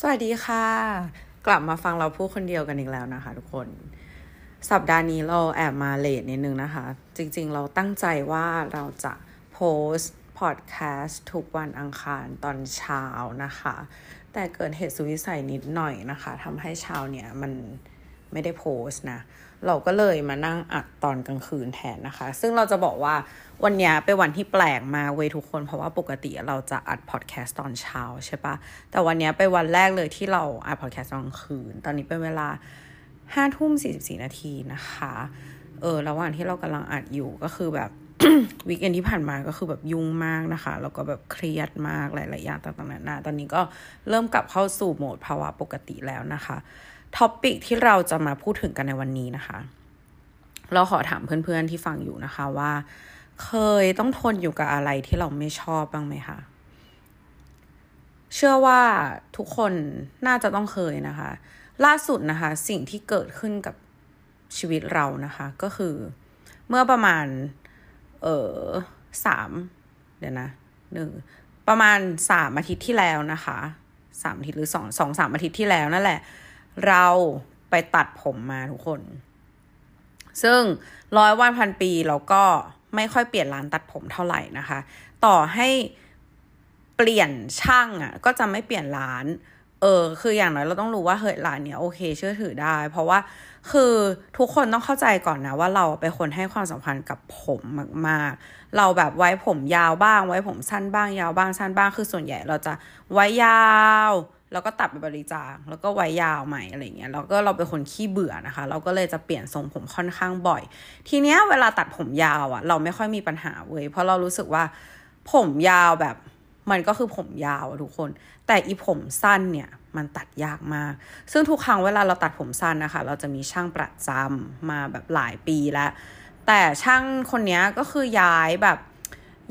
สวัสดีค่ะ กลับมาฟังเราพูดคนเดียวกันอีกแล้วนะคะทุกคน สัปดาห์นี้เราแอบมาเลทนิดนึงนะคะ จริงๆ เราตั้งใจว่าเราจะโพสต์พอดแคสต์ทุกวันอังคารตอนเช้านะคะ แต่เกิดเหตุสุวิสัยนิดหน่อยนะคะทำให้เช้าเนี่ยมันไม่ได้โพสต์นะ เราก็เลยมานั่งอัดตอนกลางคืนแทนนะคะ ซึ่งเราจะบอกว่าวันนี้เป็นวันที่แปลกมาเว้ยทุกคน เพราะว่าปกติเราจะอัดพอดแคสต์ตอนเช้าใช่ปะแต่วันนี้เป็นวันแรกเลยที่เราอัดพอดแคสต์ตอนกลางคืน ตอนนี้เป็นเวลาห้าทุ่มสี่สิบสี่นาทีนะคะ เออระหว่างที่เรากำลังอัดอยู่ก็คือแบบ weekend ที่ผ่านมาก็คือแบบยุ่งมากนะคะ แล้วก็แบบเครียดมากหลายๆอย่างต่างๆนานาตอนนี้ก็เริ่มกลับเข้าสู่โหมดภาวะปกติแล้วนะคะ topic ที่เราจะมาพูดถึงกันในวันนี้นะคะ เราขอถามเพื่อนๆที่ฟังอยู่นะคะว่า เคยต้องทนอยู่กับอะไรที่เราไม่ชอบบ้างไหมคะเชื่อว่าทุกคนน่าจะต้องเคยนะคะ ล่าสุดนะคะ สิ่งที่เกิดขึ้นกับชีวิตเรานะคะ ก็คือเมื่อประมาณ เออสามเดี๋ยวนะหนึ่งประมาณสามอาทิตย์ที่แล้วนะคะสามอาทิตย์หรือสองสองสามอาทิตย์ที่แล้วนั่นแหละ เราไปตัดผมมาทุกคน ซึ่งร้อยวันพันปีเราก็ไม่ค่อยเปลี่ยนร้านตัดผมเท่าไหร่นะคะ ต่อให้เปลี่ยนช่างอะ่ะก็จะไม่เปลี่ยนร้าน เออ คืออย่างน้อยเราต้องรู้ว่าเฮ้ยร้านเนี้ยโอเค เชื่อถือได้ เพราะว่าคือทุกคนต้องเข้าใจก่อนนะว่าเราเป็นคนให้ความสำคัญกับผมมาก ๆ เราแบบไว้ผมยาวบ้าง ไว้ผมสั้นบ้าง ยาวบ้างสั้นบ้าง คือส่วนใหญ่เราจะไว้ยาว แล้วก็ตัดไปบริจาคแล้วก็ไว้ยาวใหม่อะไรเงี้ยแล้วก็เราเป็นคนขี้เบื่อนะคะ เราก็เลยจะเปลี่ยนทรงผมค่อนข้างบ่อย ทีเนี้ยเวลาตัดผมยาวอะ่ะ เราไม่ค่อยมีปัญหาเว้ยเพราะเรารู้สึกว่าผมยาวแบบมันก็คือผมยาวทุกคน แต่อีผมสั้นเนี่ยมันตัดยากมาก ซึ่งทุกครั้งเวลาเราตัดผมสั้นนะคะ เราจะมีช่างประจำมาแบบหลายปีแล้ว แต่ช่างคนนี้ก็คือย้ายแบบ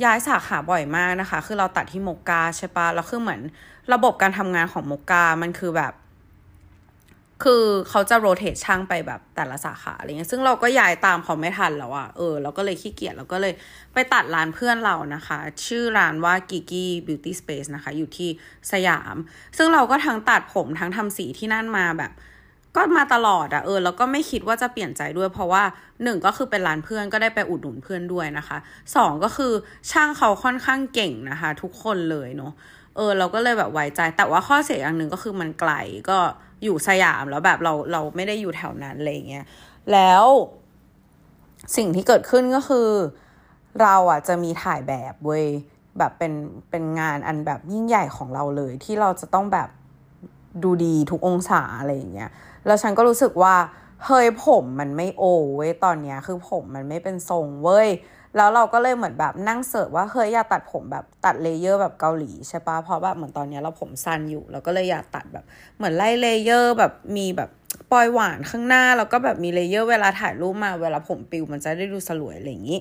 ย้ายสาขาบ่อยมากนะคะ คือเราตัดที่โมกาใช่ปะแล้วคือเหมือนระบบการทำงานของโมกามันคือแบบ คือเขาจะโรเตทช่างไปแบบแต่ละสาขาอะไรเงี้ย ซึ่งเราก็ย้ายตามเขาไม่ทันแล้วอะเออ เราก็เลยขี้เกียจ เราก็เลยไปตัดร้านเพื่อนเรานะคะ ชื่อร้านว่า Gigi Beauty Space นะคะ อยู่ที่สยาม ซึ่งเราก็ทั้งตัดผมทั้งทำสีที่นั่นมาแบบ ก็มาตลอดอะเออแล้วก็ไม่คิดว่าจะเปลี่ยนใจด้วย เพราะว่าหนึ่งก็คือเป็นร้านเพื่อนก็ได้ไปอุดหนุนเพื่อนด้วยนะคะสองก็คือช่างเขาค่อนข้างเก่งนะคะ ทุกคนเลยเนาะเออเราก็เลยแบบไว้ใจ แต่ว่าข้อเสียอย่างหนึ่งก็คือมันไกลก็อยู่สยามแล้วแบบเราเราไม่ได้อยู่แถวนั้นอะไรเงี้ยแล้วสิ่งที่เกิดขึ้นก็คือ เราอะจะมีถ่ายแบบเว้ยแบบเป็นเป็นงานอันแบบยิ่งใหญ่ของเราเลยที่เราจะต้องแบบดูดีทุกองศาอะไรอย่างเงี้ย แล้วฉันก็รู้สึกว่าเฮ้ยผมมันไม่โอเว้ยตอนเนี้ยคือผมมันไม่เป็นทรงเว้ยแล้วเราก็เลยเหมือนแบบนั่ง search ว่าเฮ้ยอยากตัดผมแบบตัด layer แบบเกาหลีใช่ปะเพราะแบบเหมือนตอนนี้เราผมสั้นอยู่เราก็เลยอยากตัดแบบ เหมือนไล่ layer แบบมีแบบปอยหวานข้างหน้าแล้วก็แบบมี layer เวลาถ่ายรูปมาเวลาผมปลิวมันจะได้ดูสลวยอะไรอย่างนี้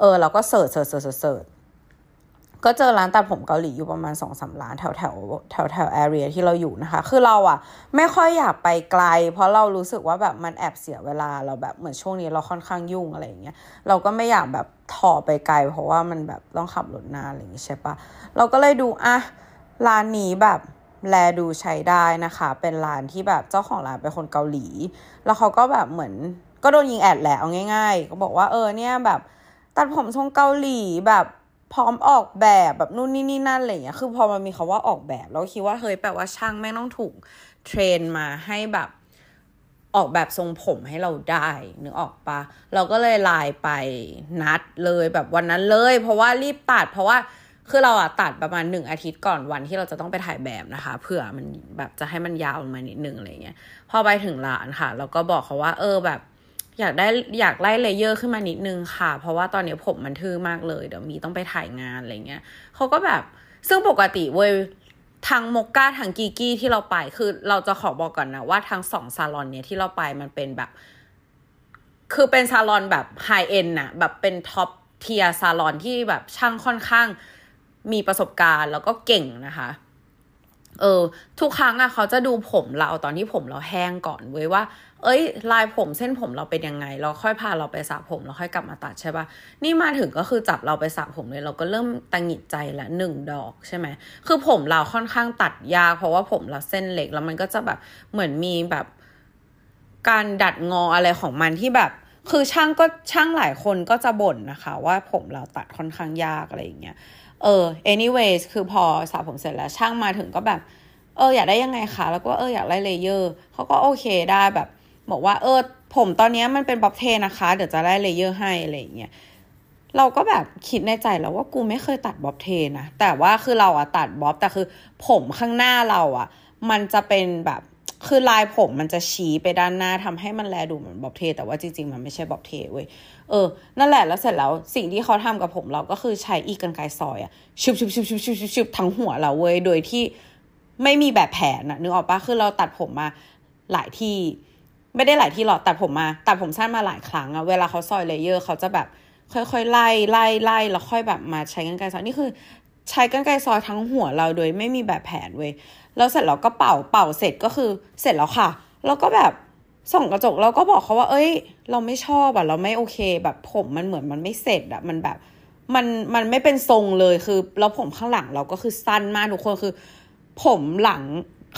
เออเราก็ search search search search ก็เจอร้านตัดผมเกาหลีอยู่ประมาณสองสามร้านแถวแถวแถวแถว area ที่เราอยู่นะคะ คือเราอะไม่ค่อยอยากไปไกล เพราะเรารู้สึกว่าแบบมันแอบเสียเวลาเราแบบเหมือนช่วงนี้เราค่อนข้างยุ่งอะไรอย่างเงี้ยเราก็ไม่อยากแบบถอไปไกล เพราะว่ามันแบบต้องขับรถนานอะไรอย่างงี้ใช่ปะเราก็เลยดูอะร้านนี้แบบแลดูใช้ได้นะคะ เป็นร้านที่แบบเจ้าของร้านเป็นคนเกาหลี แล้วเขาก็แบบเหมือนก็โดนยิงแอดแหละเอาง่าย ๆ ก็บอกว่าเออเนี่ยแบบตัดผมทรงเกาหลีแบบ พร้อมออกแบบแบบนู่นนี่นี่นั่นอะไรเงี้ย คือพอมันมีคาว่าออกแบบเราคิดว่าเฮ้ยแปลว่าช่างแม่งต้องถูกเทรนมาให้แบบออกแบบทรงผมให้เราได้นึกออกปะเราก็เลยไลน์ไปนัดเลยแบบวันนั้นเลย เพราะว่ารีบตัด เพราะว่าคือเราอะตัดประมาณหนึ่งอาทิตย์ก่อนวันที่เราจะต้องไปถ่ายแบบนะคะเผื่อมันแบบจะให้มันยาวมานิดนึงอะไรเงี้ยพอไปถึงร้านค่ะ เราก็บอกเขาว่า เออแบบ อยากได้อยากไล่เลเยอร์ขึ้นมานิดนึงค่ะ เพราะว่าตอนนี้ผมมันทื่อมากเลย เดี๋ยวมีต้องไปถ่ายงานอะไรเงี้ยเขาก็แบบซึ่งปกติเว้ยทั้งโมก้าทั้งกีกี้ที่เราไปคือเราจะขอบอกก่อนนะว่าทั้งสองซาลอนเนี้ยที่เราไปมันเป็นแบบ คือเป็นซาลอนแบบ high-end น่ะแบบเป็น top tier salon ที่แบบช่างค่อนข้างมีประสบการณ์แล้วก็เก่งนะคะ เออทุกครั้งอะเขาจะดูผมเราตอนที่ผมเราแห้งก่อนเว้ยว่า เอ้ย ลายผมเส้นผมเราเป็นยังไง แล้วค่อยพาเราไปสระผมแล้วค่อยกลับมาตัดใช่ปะนี่มาถึงก็คือจับเราไปสระผมเลย เราก็เริ่มตะหงิดใจละหนึ่งดอกใช่ไหมคือผมเราค่อนข้างตัดยากเพราะว่าผมเราเส้นเล็กแล้วมันก็จะแบบเหมือนมีแบบการดัดงออะไรของมันที่แบบ คือช่างก็ช่างหลายคนก็จะบ่นนะคะ ว่าผมเราตัดค่อนข้างยากอะไรอย่างเงี้ย เออ anyways คือพอสระผมเสร็จแล้วช่างมาถึงก็แบบ เอออยากได้ยังไงคะแล้วก็เอออยากได้ layer เขาก็โอเคได้แบบ บอกว่าเออผมตอนนี้มันเป็นบ๊อบเทนะคะ เดี๋ยวจะได้ layer ให้อะไรอย่างเงี้ยเราก็แบบคิดในใจแล้วว่ากูไม่เคยตัดบ๊อบเทนะแต่ว่าคือเราอะตัดบ๊อบแต่คือผมข้างหน้าเราอะมันจะเป็นแบบ คือลายผมมันจะชี้ไปด้านหน้าทำให้มันแลดูเหมือนบ๊อบเท แต่ว่าจริงๆ มันไม่ใช่บ๊อบเทเว้ย เออ นั่นแหละ แล้วเสร็จแล้วสิ่งที่เขาทำกับผมเราก็คือใช้อีกรรไกรซอยอะชุบชุบชุบชุบชุบชุบทั้งหัวเราเว้ย โดยที่ไม่มีแบบแผนอะนึกออกปะคือเราตัดผมมาหลายที่ ไม่ได้หลายที่หรอก ตัดผมมา ตัดผมสั้นมาหลายครั้งอะเวลาเขาซอย layer เขาจะแบบค่อยๆไล่ไล่ไล่แล้วค่อยแบบมาใช้กันไกซอยนี่คือ ใช้กันไกซอยทั้งหัวเราโดยไม่มีแบบแผนเว้ยแล้วเสร็จเราก็เป่าเป่าเสร็จก็คือเสร็จแล้วค่ะ แล้วก็แบบส่องกระจกเราก็บอกเขาว่า เอ้ย เราไม่ชอบอะเราไม่โอเค แบบผมมันเหมือนมันไม่เสร็จอะมันแบบมันมันไม่เป็นทรงเลยคือแล้วผมข้างหลังเราก็คือสั้นมากทุกคนคือ ผมหลัง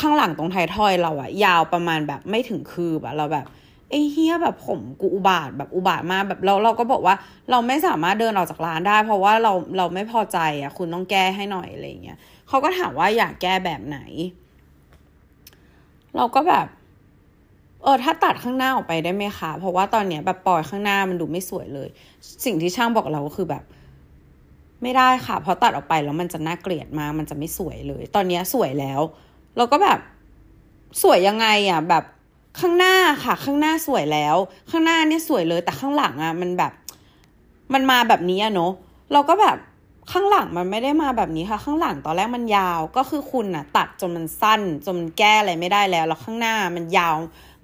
ข้างหลังตรงไททอยเราอะยาวประมาณแบบไม่ถึงคืบอะเราแบบ ไอ้เฮียแบบผมกูอุบาทแบบอุบาทมากแบบเราเราก็บอกว่าเราไม่สามารถเดินออกจากร้านได้ เพราะว่าเราเราไม่พอใจอะคุณต้องแก้ให้หน่อยอะไรเงี้ยเขาก็ถามว่าอยากแก้แบบไหน เราก็แบบเออถ้าตัดข้างหน้าออกไปได้ไหมคะ เพราะว่าตอนเนี้ยแบบปล่อยข้างหน้ามันดูไม่สวยเลย สิ่งที่ช่างบอกเราก็คือแบบ ไม่ได้ค่ะเพราะตัดออกไปแล้วมันจะน่าเกลียดมากมันจะไม่สวยเลย ตอนเนี้ยสวยแล้ว เราก็แบบสวยยังไงอะ แบบ ข้างหน้าค่ะ ข้างหน้าสวยแล้ว ข้างหน้าเนี่ยสวยเลย แต่ข้างหลังอะมันแบบ มันมาแบบนี้อะเนาะเราก็แบบข้างหลังมันไม่ได้มาแบบนี้ค่ะ ข้างหลังตอนแรกมันยาวก็คือคุณน่ะตัดจนมันสั้นจนมันแก้อะไรไม่ได้แล้ว แล้วข้างหน้ามันยาว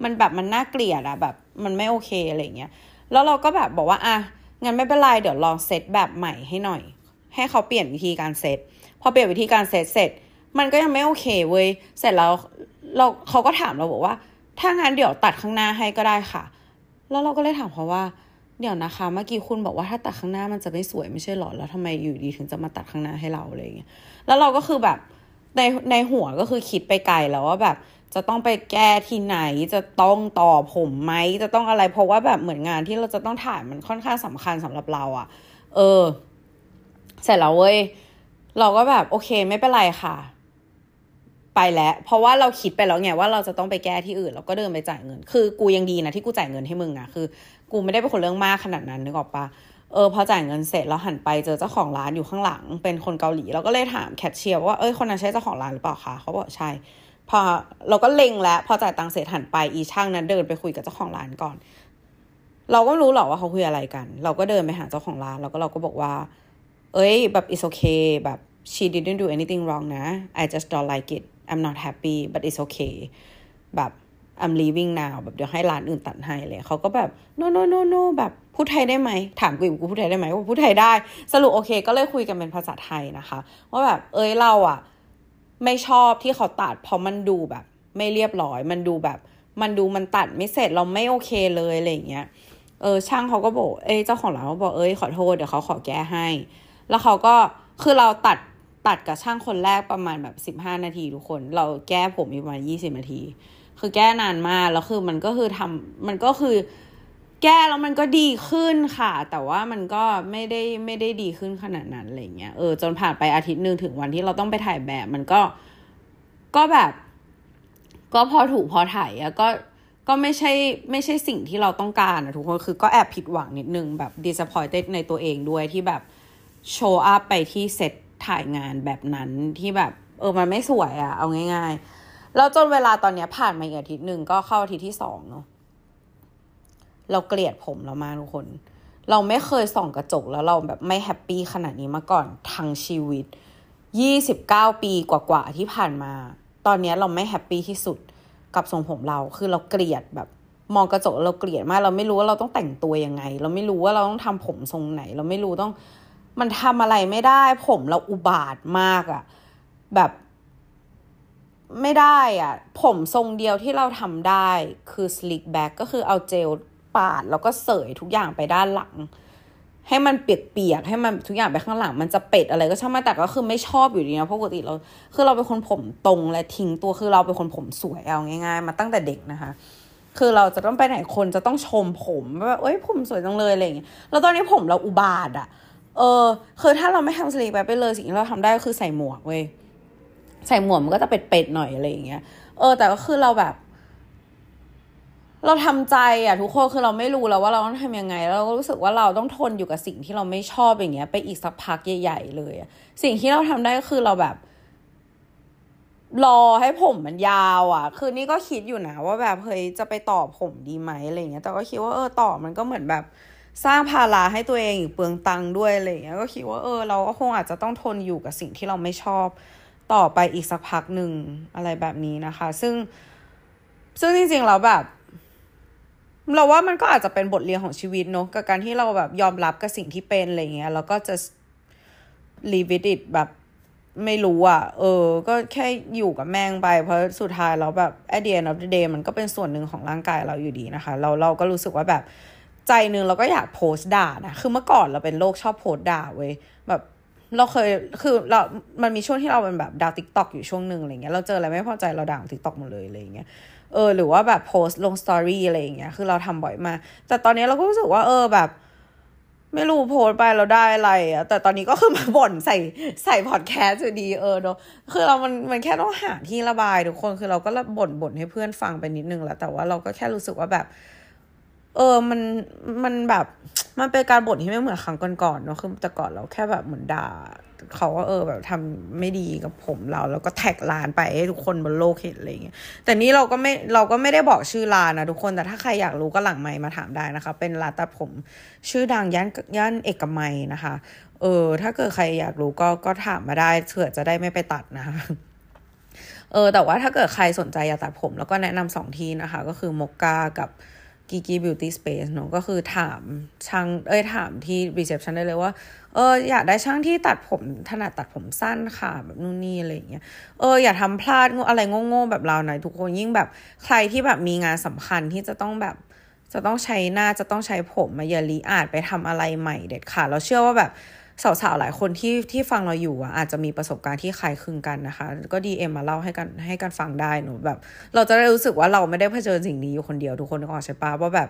มันแบบมันน่าเกลียดอะแบบ มันไม่โอเคอะไรเงี้ยแล้วเราก็แบบบอกว่าอะงั้นไม่เป็นไรเดี๋ยวลองเซตแบบใหม่ให้หน่อย ให้เขาเปลี่ยนวิธีการเซตพอเปลี่ยนวิธีการเซตเสร็จ มันก็ยังไม่โอเคเว้ยเสร็จแล้วเราเขาก็ถามเราบอกว่า ถ้างั้นเดี๋ยวตัดข้างหน้าให้ก็ได้ค่ะ แล้วเราก็เลยถามเขาว่า เดี๋ยวนะคะ เมื่อกี้คุณบอกว่าถ้าตัดข้างหน้ามันจะไม่สวยไม่ใช่หรอ แล้วทำไมอยู่ดีถึงจะมาตัดข้างหน้าให้เราอะไรอย่างเงี้ย แล้วเราก็คือแบบในในหัวก็คือคิดไปไกลแล้วว่าแบบจะต้องไปแก้ที่ไหน จะต้องต่อผมไหม จะต้องอะไร เพราะว่าแบบเหมือนงานที่เราจะต้องถ่ายมันค่อนข้างสำคัญสำหรับเราอะ่ะ เออ เสร็จแล้วเว้ย เราก็แบบโอเคไม่เป็นไรค่ะ ไปแล้ว เพราะว่าเราคิดไปแล้วไงว่าเราจะต้องไปแก้ที่อื่นเราก็เดินไปจ่ายเงิน คือกูยังดีนะที่กูจ่ายเงินให้มึงอะคือ กูไม่ได้เป็นคนเรื่องมากขนาดนั้นนึกออกปะเออพอจ่ายเงินเสร็จแล้วหันไปเจอเจ้าของร้านอยู่ข้างหลัง เป็นคนเกาหลีเราก็เลยถามแคชเชียร์ว่าเอ้ยคนนั้นใช่เจ้าของร้านหรือเปล่าคะเขาบอกใช่พอเราก็เล็งแล้ว พอจ่ายตังค์เสร็จหันไปอีช่างนั้นเดินไปคุยกับเจ้าของร้านก่อน เราก็รู้หรอกว่าเขาคุยอะไรกัน เราก็เดินไปหาเจ้าของร้านแล้วก็เราก็บอกว่า เอ้ยแบบ it's okay แบบ she didn't do anything wrong นะ I just don't like it I'm not happy but it's okay แบบ I'm leaving now แบบเดี๋ยวให้ร้านอื่นตัดให้เลยเขาก็แบบ no no no no แบบพูดไทยได้ไหม ถามกูกูพูดไทยได้ไหมว่าพูดไทยได้ สรุปโอเค ก็เลยคุยกันเป็นภาษาไทยนะคะ ว่าแบบเอ้ยเราอะไม่ชอบที่เขาตัดเพราะมันดูแบบ ไม่เรียบร้อย มันดูแบบ มันดูมันตัดไม่เสร็จเราไม่โอเคเลยอะไรเงี้ยเออช่างเขาก็บอกเอ้ยเจ้าของร้านเขาบอกเอ้ยขอโทษเดี๋ยวเขาขอแก้ให้ แล้วเขาก็คือเราตัด ตัดกับช่างคนแรกประมาณแบบสิบห้านาทีทุกคน เราแก้ผมประมาณยี่สิบนาที คือแก้นานมากแล้วคือมันก็คือทำมันก็คือ แก้แล้วมันก็ดีขึ้นค่ะ แต่ว่ามันก็ไม่ได้ไม่ได้ดีขึ้นขนาดนั้นอะไรเงี้ยเออจนผ่านไปอาทิตย์หนึ่งถึงวันที่เราต้องไปถ่ายแบบ มันก็ก็แบบ ก็พอถูกพอถ่ายอะก็ก็ไม่ใช่ไม่ใช่สิ่งที่เราต้องการนะทุกคนคือก็แอบผิดหวังนิดนึงแบบ disappointed ในตัวเองด้วยที่แบบโชว์อัพไปที่เซต ถ่ายงานแบบนั้นที่แบบ เออมันไม่สวยอะเอาง่าย ๆ แล้วจนเวลาตอนนี้ผ่านมาอีกอาทิตย์หนึ่งก็เข้าอาทิตย์ที่สองเนาะเราเกลียดผมเรามากทุกคน เราไม่เคยส่องกระจกแล้วเราแบบไม่แฮปปี้ขนาดนี้มาก่อนทั้งชีวิตยี่สิบเก้าปีกว่าๆที่ผ่านมา ตอนนี้เราไม่แฮปปี้ที่สุดกับทรงผมเราคือเราเกลียดแบบมองกระจกเราเกลียดมาก เราไม่รู้ว่าเราต้องแต่งตัวยังไง เราไม่รู้ว่าเราต้องทำผมทรงไหน เราไม่รู้ต้อง มันทำอะไรไม่ได้ ผมเราอุบาทมากอะแบบไม่ได้อะผมทรงเดียวที่เราทำได้คือ slick back ก็คือเอาเจลปาดแล้วก็เสยทุกอย่างไปด้านหลัง ให้มันเปียกๆให้มันทุกอย่างไปข้างหลัง มันจะเป็ดอะไรก็ช่างมาแต่ก็คือไม่ชอบอยู่ดีนะเพราะปกติเราคือเราเป็นคนผมตรงและทิ้งตัวคือเราเป็นคนผมสวยเอาง่าย ๆ มาตั้งแต่เด็กนะคะ คือเราจะต้องไปไหนคนจะต้องชมผมว่าเอ้ยผมสวยจังเลยอะไรอย่างเงี้ยแล้วตอนนี้ผมเราอุบาทอะ เออคือถ้าเราไม่ทำสลีปแบบไปเลยสิ่งที่เราทำได้ก็คือใส่หมวกเว้ยใส่หมวกมันก็จะเป็ดๆหน่อยอะไรอย่างเงี้ย เออ แต่ก็คือเราแบบ เราทำใจอะทุกคนคือเราไม่รู้แล้วว่าเราต้องทำยังไง แล้วเราก็รู้สึกว่าเราต้องทนอยู่กับสิ่งที่เราไม่ชอบอย่างเงี้ย ไปอีกสักพักใหญ่ๆเลยสิ่งที่เราทำได้ก็คือเราแบบ รอให้ผมมันยาว อะ คือนี่ก็คิดอยู่นะว่าแบบเฮ้ยจะไปต่อผมดีไหมอะไรเงี้ย แต่ก็คิดว่าเออต่อมันก็เหมือนแบบ สร้างภาระให้ตัวเองอีกเปลืองตังค์ด้วยอะไรเงี้ยก็คิดว่าเออเราก็คงอาจจะต้องทนอยู่กับสิ่งที่เราไม่ชอบต่อไปอีกสักพักหนึ่งอะไรแบบนี้นะคะ ซึ่งซึ่งจริงๆเราแบบ เราว่ามันก็อาจจะเป็นบทเรียนของชีวิตเนาะกับการที่เราแบบยอมรับกับสิ่งที่เป็นอะไรเงี้ยแล้วก็จะ leave it แบบไม่รู้อะ่ะ เออ ก็แค่อยู่กับแม่งไป เพราะสุดท้ายเราแบบ at the end of the day มันก็เป็นส่วนหนึ่งของร่างกายเราอยู่ดีนะคะ เราเราก็รู้สึกว่าแบบ ใจหนึ่งเราก็อยากโพสต์ด่านะคือเมื่อก่อนเราเป็นโรคชอบโพสต์ด่าเว้ยแบบเราเคยคือเรา มันมีช่วงที่เราเป็นแบบดาวติ๊กต็อกอยู่ช่วงหนึ่งอะไรเงี้ย เราเจออะไรไม่พอใจเราด่าติ๊กต็อกหมดเลยอะไรเงี้ย เออ หรือว่าแบบโพสต์ลง story อะไรเงี้ย คือเราทำบ่อยมากแต่ตอนนี้เราก็รู้สึกว่า เออแบบ ไม่รู้โพสต์ไปเราได้อะไรอะแต่ตอนนี้ก็คือมาบ่นใส่ใส่พอดแคสต์ดีเออเนาะ คือเรามันมันแค่ต้องหาที่ระบายทุกคน คือเราก็บ่นบ่นให้เพื่อนฟังไปนิดนึงแหละแต่ว่าเราก็แค่รู้สึกว่าแบบ เออมันมันแบบมันเป็นการบ่นที่ไม่เหมือนครั้งก่อนๆเนาะคือแต่ก่อนเราแค่แบบเหมือนด่าเขาว่าเออแบบทำไม่ดีกับผมเรา แล้วก็แท็กร้านไปให้ทุกคนบนโลกเห็นอะไรเงี้ยแต่นี้เราก็ไม่เราก็ไม่ได้บอกชื่อร้านนะทุกคนแต่ถ้าใครอยากรู้ก็หลังไมมาถามได้นะคะ เป็นร้านตัดผมชื่อดังย่านย่านเอกมัยนะคะ เออ ถ้าเกิดใครอยากรู้ก็ก็ถามมาได้เผื่อจะได้ไม่ไปตัดนะคะเออแต่ว่าถ้าเกิดใครสนใจอยากตัดผม แล้วก็แนะนำสองที่นะคะ ก็คือมกกากับ กีกีบิวตี้สเปซเนาะก็คือถามช่างเอ้ยถามที่ reception ได้เลยว่า เอออยากได้ช่างที่ตัดผมถนัดตัดผมสั้นค่ะแบบนู่นนี่อะไรอย่างเงี้ยเอออย่าทำพลาดอะไรโง่ๆแบบเราหน่อยทุกคนยิ่งแบบใครที่แบบมีงานสำคัญที่จะต้องแบบจะต้องใช้หน้าจะต้องใช้ผมมาอย่าริอาจไปทำอะไรใหม่เด็ดขาดเราเชื่อว่าแบบ สาวๆหลายคนที่ที่ฟังเราอยู่อะอาจจะมีประสบการณ์ที่คล้ายคลึงกันนะคะ ก็ DM มาเล่าให้กันให้กันฟังได้หนูแบบ เราจะได้รู้สึกว่าเราไม่ได้เผชิญสิ่งนี้อยู่คนเดียวทุกคนนึกออกใช่ปะว่าแบบ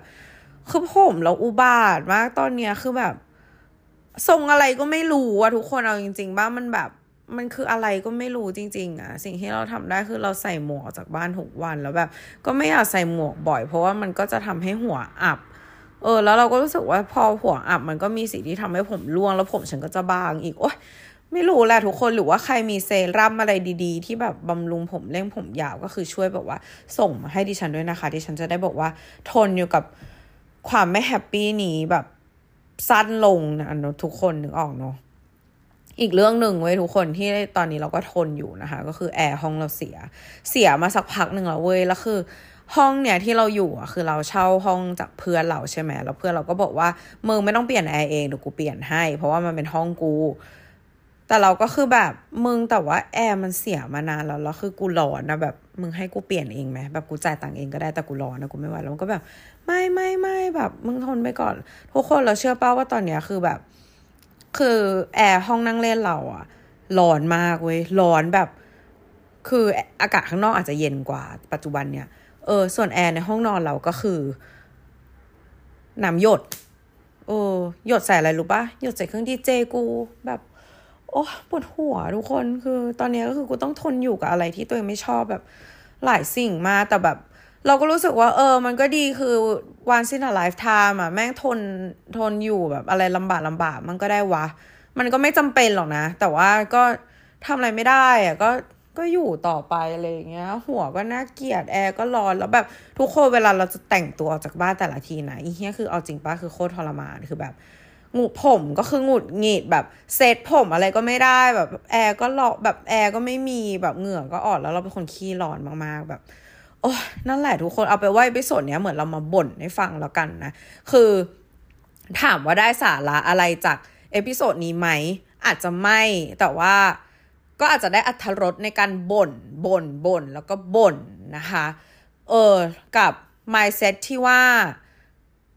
คือผมเราอุบาทมากตอนเนี้ยคือแบบทรงอะไรก็ไม่รู้อะทุกคนเอาจริง ๆ บ้ามันแบบมันคืออะไรก็ไม่รู้จริง ๆอะสิ่งที่เราทำได้คือเราใส่หมวกจากบ้านทุกวันแล้วแบบ ก็ไม่อยากใส่หมวกบ่อย เพราะว่ามันก็จะทำให้หัวอับ เออ แล้วเราก็รู้สึกว่าพอหัวอับมันก็มีสิ่งที่ทำให้ผมร่วง แล้วผมฉันก็จะบางอีกโอ๊ยไม่รู้แหละทุกคนหรือว่าใครมีเซรั่มอะไรดี ๆ ที่แบบบำรุงผมเร่งผมยาวก็คือช่วยแบบว่า ส่งมาให้ดิฉันด้วยนะคะ ดิฉันจะได้บอกว่าทนอยู่กับความไม่แฮปปี้นี้แบบสั้นลงนะทุกคนนึกออกเนาะอีกเรื่องหนึ่งเว้ยทุกคนที่ตอนนี้เราก็ทนอยู่นะคะ ก็คือแอร์ห้องเราเสีย เสียมาสักพักหนึ่งแล้วเว้ยแล้วคือ ห้องเนี่ยที่เราอยู่อะคือเราเช่าห้องจากเพื่อนเราใช่ไหมแล้วเพื่อนเราก็บอกว่ามึงไม่ต้องเปลี่ยนแอร์เองเดี๋ยวกูเปลี่ยนให้ เพราะว่ามันเป็นห้องกู แต่เราก็คือแบบมึงแต่ว่าแอร์มันเสียมานานแล้วแล้วคือกูร้อนนะแบบมึงให้กูเปลี่ยนเองไหมแบบกูจ่ายตังค์เองก็ได้แต่กูร้อนนะกูไม่ไหวแล้วก็แบบ ไม่ไม่ไม่แบบมึงทนไปก่อนทุกคนเราเชื่อเปล่าว่าตอนเนี้ยคือแบบ คือแอร์ห้องนั่งเล่นเราอะร้อนมากเว้ยร้อนแบบ คืออากาศข้างนอกอาจจะเย็นกว่าปัจจุบันเนี่ย เออ ส่วนแอร์ในห้องนอนเราก็คือน้ำหยดโอ้หยดใส่อะไรรู้ปะหยดใส่เครื่องดีเจกูแบบโอ้ปวดหัวทุกคนคือ ตอนนี้ก็คือกูต้องทนอยู่กับอะไรที่ตัวเองไม่ชอบแบบ หลายสิ่งมากแต่แบบ เราก็รู้สึกว่า เออ มันก็ดีคือ once in a lifetime อะแม่งทนทนอยู่แบบอะไรลำบากลำบากมันก็ได้วะ มันก็ไม่จำเป็นหรอกนะ แต่ว่าก็ทำอะไรไม่ได้อะก็ ก็อยู่ต่อไปอะไรอย่างเงี้ย หัวก็น่าเกลียดแอร์ก็ร้อนแล้วแบบทุกคนเวลาเราจะแต่งตัวออกจากบ้านแต่ละทีนะอีเหี้ยคือเอาจริงปะคือโคตรทรมานคือแบบกูผมก็คือหงุดหงิดแบบเซตผมอะไรก็ไม่ได้แบบแอร์ก็ร้อนแบบแอร์ก็ไม่มีแบบเหงื่อก็ออกแล้วเราเป็นคนขี้ร้อนมากๆแบบโอ้นั่นแหละทุกคนเอาเป็นว่า episode เนี้ยเหมือนเรามาบ่นให้ฟังแล้วกันนะ คือถามว่าได้สาระอะไรจาก episode นี้ไหมอาจจะไม่แต่ว่า ก็อาจจะได้อรรถรสในการบ่นบ่นบ่นแล้วก็บ่นนะคะ เออ กับ mindset ที่ว่า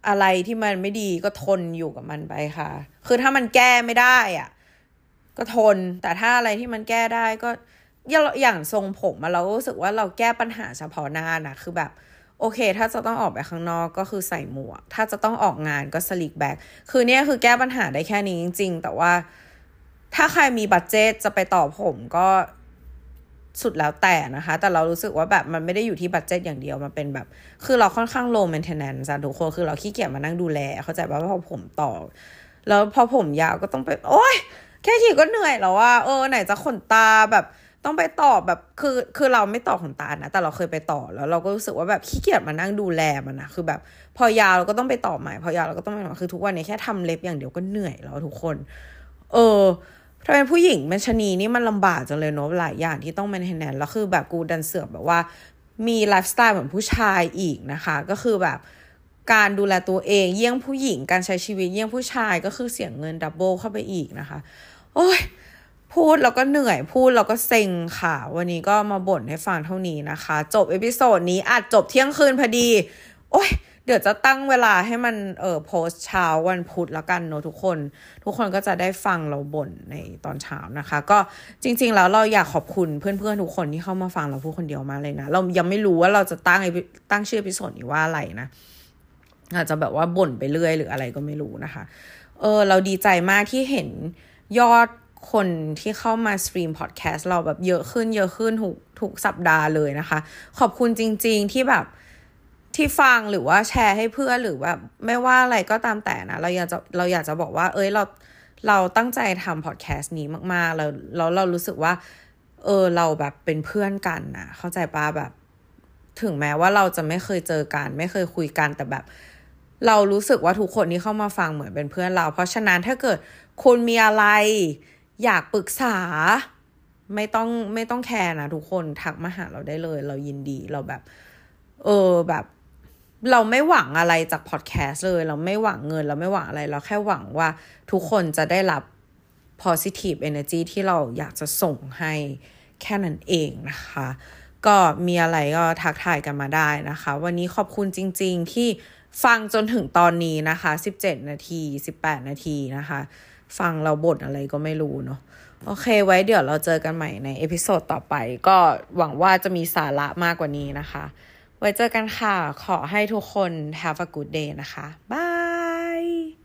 อะไรที่มันไม่ดีก็ทนอยู่กับมันไปค่ะ คือถ้ามันแก้ไม่ได้อะก็ทน แต่ถ้าอะไรที่มันแก้ได้ก็ อย่างทรงผมมาเรารู้สึกว่าเราแก้ปัญหาเฉพาะหน้านะคือแบบโอเค ถ้าจะต้องออกไปข้างนอกก็คือใส่หมวก ถ้าจะต้องออกงานก็สลิกแบ็กคือเนี่ยคือแก้ปัญหาได้แค่นี้จริง ๆ แต่ว่า ถ้าใครมีบัตเจตจะไปต่อผมก็สุดแล้วแต่นะคะ แต่เรารู้สึกว่าแบบมันไม่ได้อยู่ที่บัตเจตอย่างเดียว มันเป็นแบบ คือเราค่อนข้าง low maintenance ทุกคน คือเราขี้เกียจมานั่งดูแล เข้าใจป่ะพอผมต่อ แล้วพอผมยาวก็ต้องไป โอ๊ยแค่ขี่ก็เหนื่อยแล้วว่า เออ ไหนจะขนตาแบบ ต้องไปต่อแบบ คือ คือเราไม่ต่อขนตานะ แต่เราเคยไปต่อ แล้วเราก็รู้สึกว่าแบบขี้เกียจมานั่งดูแลมันนะ คือแบบ พอยาวเราก็ต้องไปต่อใหม่ พอยาวเราก็ต้องไปต่อ คือทุกวันนี้แค่ทำเล็บอย่างเดียวก็เหนื่อยแล้วทุกคน เออ ถ้าเป็นผู้หญิงเป็นชนีนี่มันลำบากจังเลยเนาะหลายอย่างที่ต้อง maintenance แล้วคือแบบกูดันเสือกแบบว่ามีไลฟ์สไตล์เหมือนผู้ชายอีกนะคะ ก็คือแบบการดูแลตัวเองเยี่ยงผู้หญิงการใช้ชีวิตเยี่ยงผู้ชายก็คือเสียเงิน double เข้าไปอีกนะคะ โอ้ยพูดแล้วก็เหนื่อยพูดแล้วก็เซ็งค่ะ วันนี้ก็มาบ่นให้ฟังเท่านี้นะคะ จบ episode นี้อัดจบเที่ยงคืนพอดี โอ้ย เดี๋ยวจะตั้งเวลาให้มันเออโพสต์เช้าวันพุธแล้วกันเนอะทุกคน ทุกคนก็จะได้ฟังเราบ่นในตอนเช้านะคะ ก็จริง ๆ แล้วเราอยากขอบคุณเพื่อนๆทุกคนที่เข้ามาฟังเราพูดคนเดียวมาเลยนะ เรายังไม่รู้ว่าเราจะตั้งตั้งชื่อพิสดนี้ว่าอะไรนะอาจจะแบบว่าบ่นไปเรื่อยหรืออะไรก็ไม่รู้นะคะ เออเราดีใจมากที่เห็นยอดคนที่เข้ามาสตรีมพอดแคสต์เราแบบเยอะขึ้นเยอะขึ้นทุกทุกสัปดาห์เลยนะคะ ขอบคุณจริง ๆ ที่แบบ ที่ฟังหรือว่าแชร์ให้เพื่อนหรือว่าไม่ว่าอะไรก็ตามแต่นะ เราอยากจะเราอยากจะบอกว่า เอ้ยเราเราตั้งใจทำพอดแคสต์นี้มากๆ แล้วแล้วเรารู้สึกว่า เออเราแบบเป็นเพื่อนกันนะเข้าใจปะแบบ ถึงแม้ว่าเราจะไม่เคยเจอกัน ไม่เคยคุยกันแต่แบบ เรารู้สึกว่าทุกคนที่เข้ามาฟังเหมือนเป็นเพื่อนเรา เพราะฉะนั้นถ้าเกิดคุณมีอะไรอยากปรึกษาไม่ต้องไม่ต้องแคร์นะทุกคนทักมาหาเราได้เลย เรายินดีเราแบบ เออแบบ เราไม่หวังอะไรจากพอดแคสต์เลย เราไม่หวังเงิน เราไม่หวังอะไร เราแค่หวังว่าทุกคนจะได้รับ positive energy ที่เราอยากจะส่งให้แค่นั้นเองนะคะ ก็มีอะไรก็ทักทายกันมาได้นะคะ วันนี้ขอบคุณจริง ๆ ที่ฟังจนถึงตอนนี้นะคะ 17 นาที 18 นาทีนะคะ ฟังเราบ่นอะไรก็ไม่รู้เนาะโอเคไว้เดี๋ยวเราเจอกันใหม่ใน episode ต่อไป ก็หวังว่าจะมีสาระมากกว่านี้นะคะ ไว้เจอกันค่ะ ขอให้ทุกคน have a good day นะคะ บาย